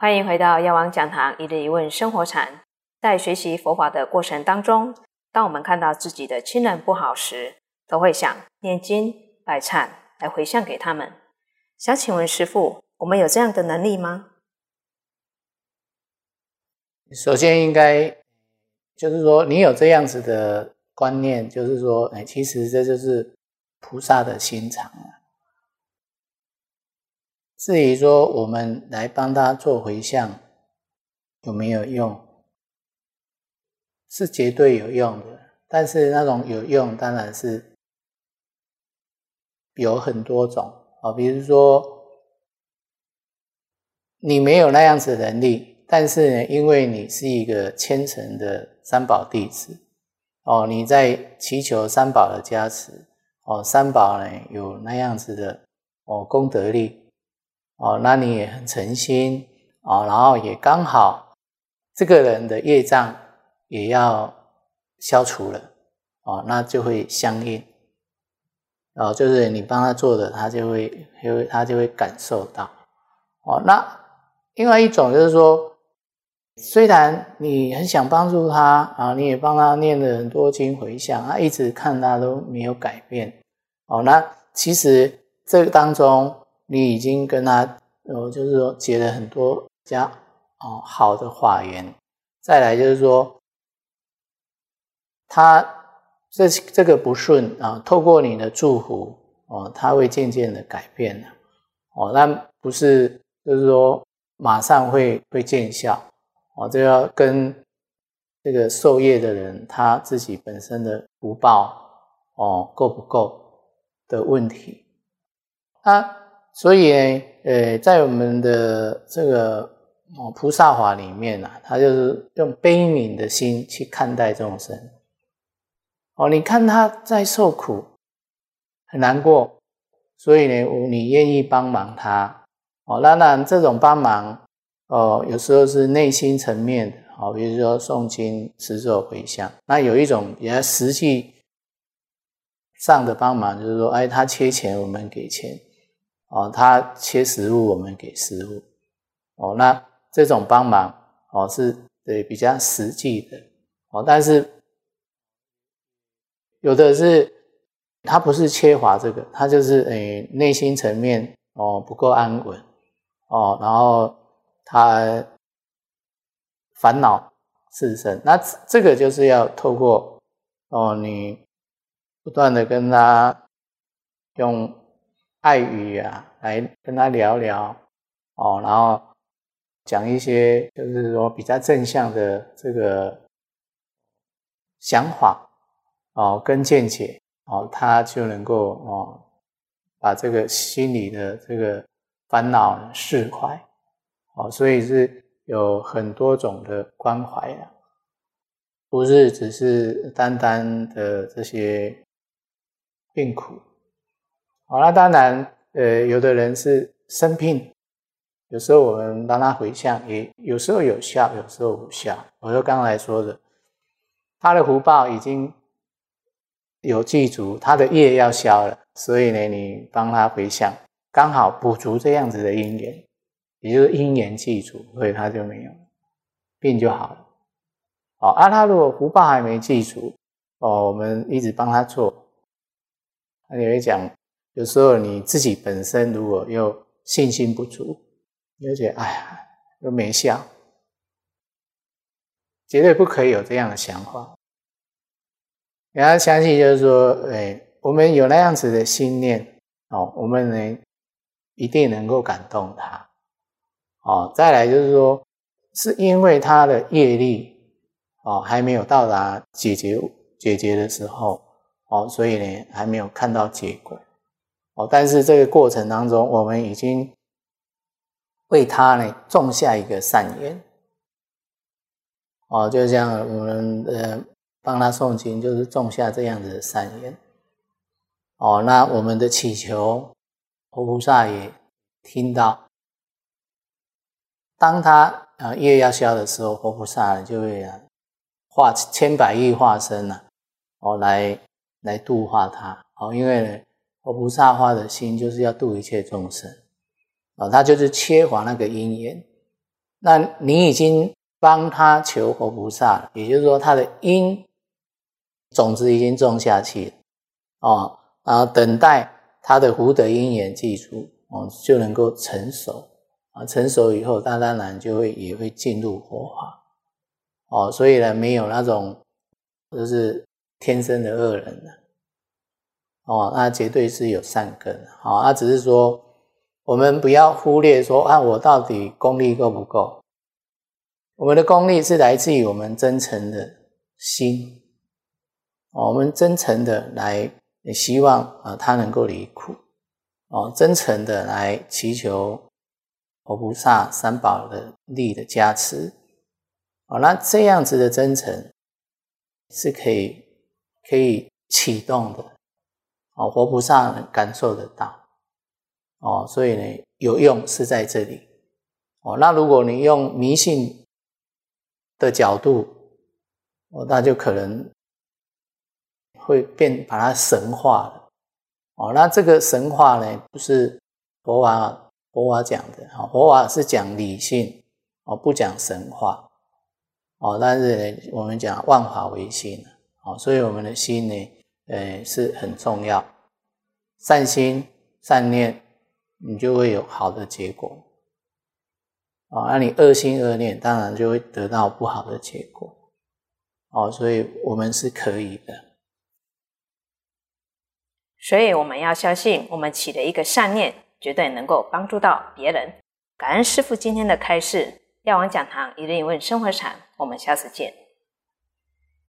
欢迎回到药王讲堂一日一问生活禅。在学习佛法的过程当中，当我们看到自己的亲人不好时，都会想念经、拜忏来回向给他们。想请问师父，我们有这样的能力吗？首先，应该就是说，你有这样子的观念，就是说，哎，其实这就是菩萨的心肠。至于说我们来帮他做回向有没有用，是绝对有用的。但是那种有用，当然是有很多种啊。比如说，你没有那样子能力，但是呢，因为你是一个虔诚的三宝弟子哦，你在祈求三宝的加持哦，三宝呢有那样子的哦功德力。哦，那你也很诚心哦，然后也刚好这个人的业障也要消除了哦，那就会相应哦，就是你帮他做的，他就会，因为他就会感受到哦。那另外一种就是说，虽然你很想帮助他啊，你也帮他念了很多经回向，他一直看他都没有改变哦，那其实这个当中。你已经跟他，呃，就是说结了很多家哦好的法缘，再来就是说，他这这个不顺啊，透过你的祝福哦，他会渐渐的改变的。哦，那不是就是说马上会会见效。哦，这要跟这个受业的人他自己本身的福报哦够不够的问题，啊。所以呢，呃，在我们的这个哦菩萨法里面啊，他就是用悲悯的心去看待众生。哦，你看他在受苦，很难过，所以呢，你愿意帮忙他。哦，当然这种帮忙，哦，有时候是内心层面的，哦，比如说诵经、持咒、回向。那有一种比较实际上的帮忙，就是说，哎，他缺钱，我们给钱。哦，他切食物，我们给食物。哦，那这种帮忙哦，是对比较实际的。哦，但是有的是他不是缺乏这个，他就是诶内心层面哦不够安稳哦，然后他烦恼自身。那这个就是要透过哦你不断的跟他用。爱语啊，来跟他聊聊哦，然后讲一些就是说比较正向的这个想法哦，跟见解哦，他就能够哦把这个心里的这个烦恼释怀哦，所以是有很多种的关怀啊，不是只是单单的这些病苦。好，那当然，呃，有的人是生病，有时候我们帮他回向，也有时候有效，有时候无效。我说刚才说的，他的福报已经有记足，他的业要消了，所以呢，你帮他回向，刚好补足这样子的因缘，也就是因缘记足，所以他就没有病就好了。哦，啊，他如果福报还没记足，哦，我们一直帮他做，那你会讲。有时候你自己本身如果又信心不足，你就觉得哎呀，又没效，绝对不可以有这样的想法。你要相信，就是说，哎，我们有那样子的心念哦，我们呢一定能够感动他。哦，再来就是说，是因为他的业力哦还没有到达解决解决的时候哦，所以呢还没有看到结果。哦，但是这个过程当中，我们已经为他呢种下一个善缘。哦，就像我们呃帮他诵经，就是种下这样子的善缘。哦，那我们的祈求，佛菩萨也听到。当他啊业要消的时候，佛菩萨就会化千百亿化身呢，哦来来度化他。哦，因为呢佛菩萨化的心就是要度一切众生，啊，他就是缺乏那个因缘，那你已经帮他求佛菩萨，也就是说他的因种子已经种下去了哦，然后等待他的福德因缘记出哦，就能够成熟啊，成熟以后，他当然就会也会进入佛法哦，所以呢，没有那种就是天生的恶人了。哦，那绝对是有善根好，那只是说我们不要忽略说啊，我到底功力够不够？我们的功力是来自于我们真诚的心。我们真诚的来希望啊，他能够离苦哦，真诚的来祈求佛菩萨三宝的力的加持哦，那这样子的真诚是可以可以启动的哦，佛菩萨感受得到哦，所以呢，有用是在这里哦。那如果你用迷信的角度哦，那就可能。会变把它神化了哦，那这个神化呢，不是佛法佛法讲的啊，佛法是讲理性哦，不讲神话哦。但是呢，我们讲万法唯心哦，所以我们的心呢，呃，是很重要，善心善念，你就会有好的结果哦。那你恶心恶念，当然就会得到不好的结果哦。所以我们是可以的。所以我们要相信，我们起的一个善念，绝对能够帮助到别人。感恩师父今天的开示，药王讲堂一日一问生活禅，我们下次见。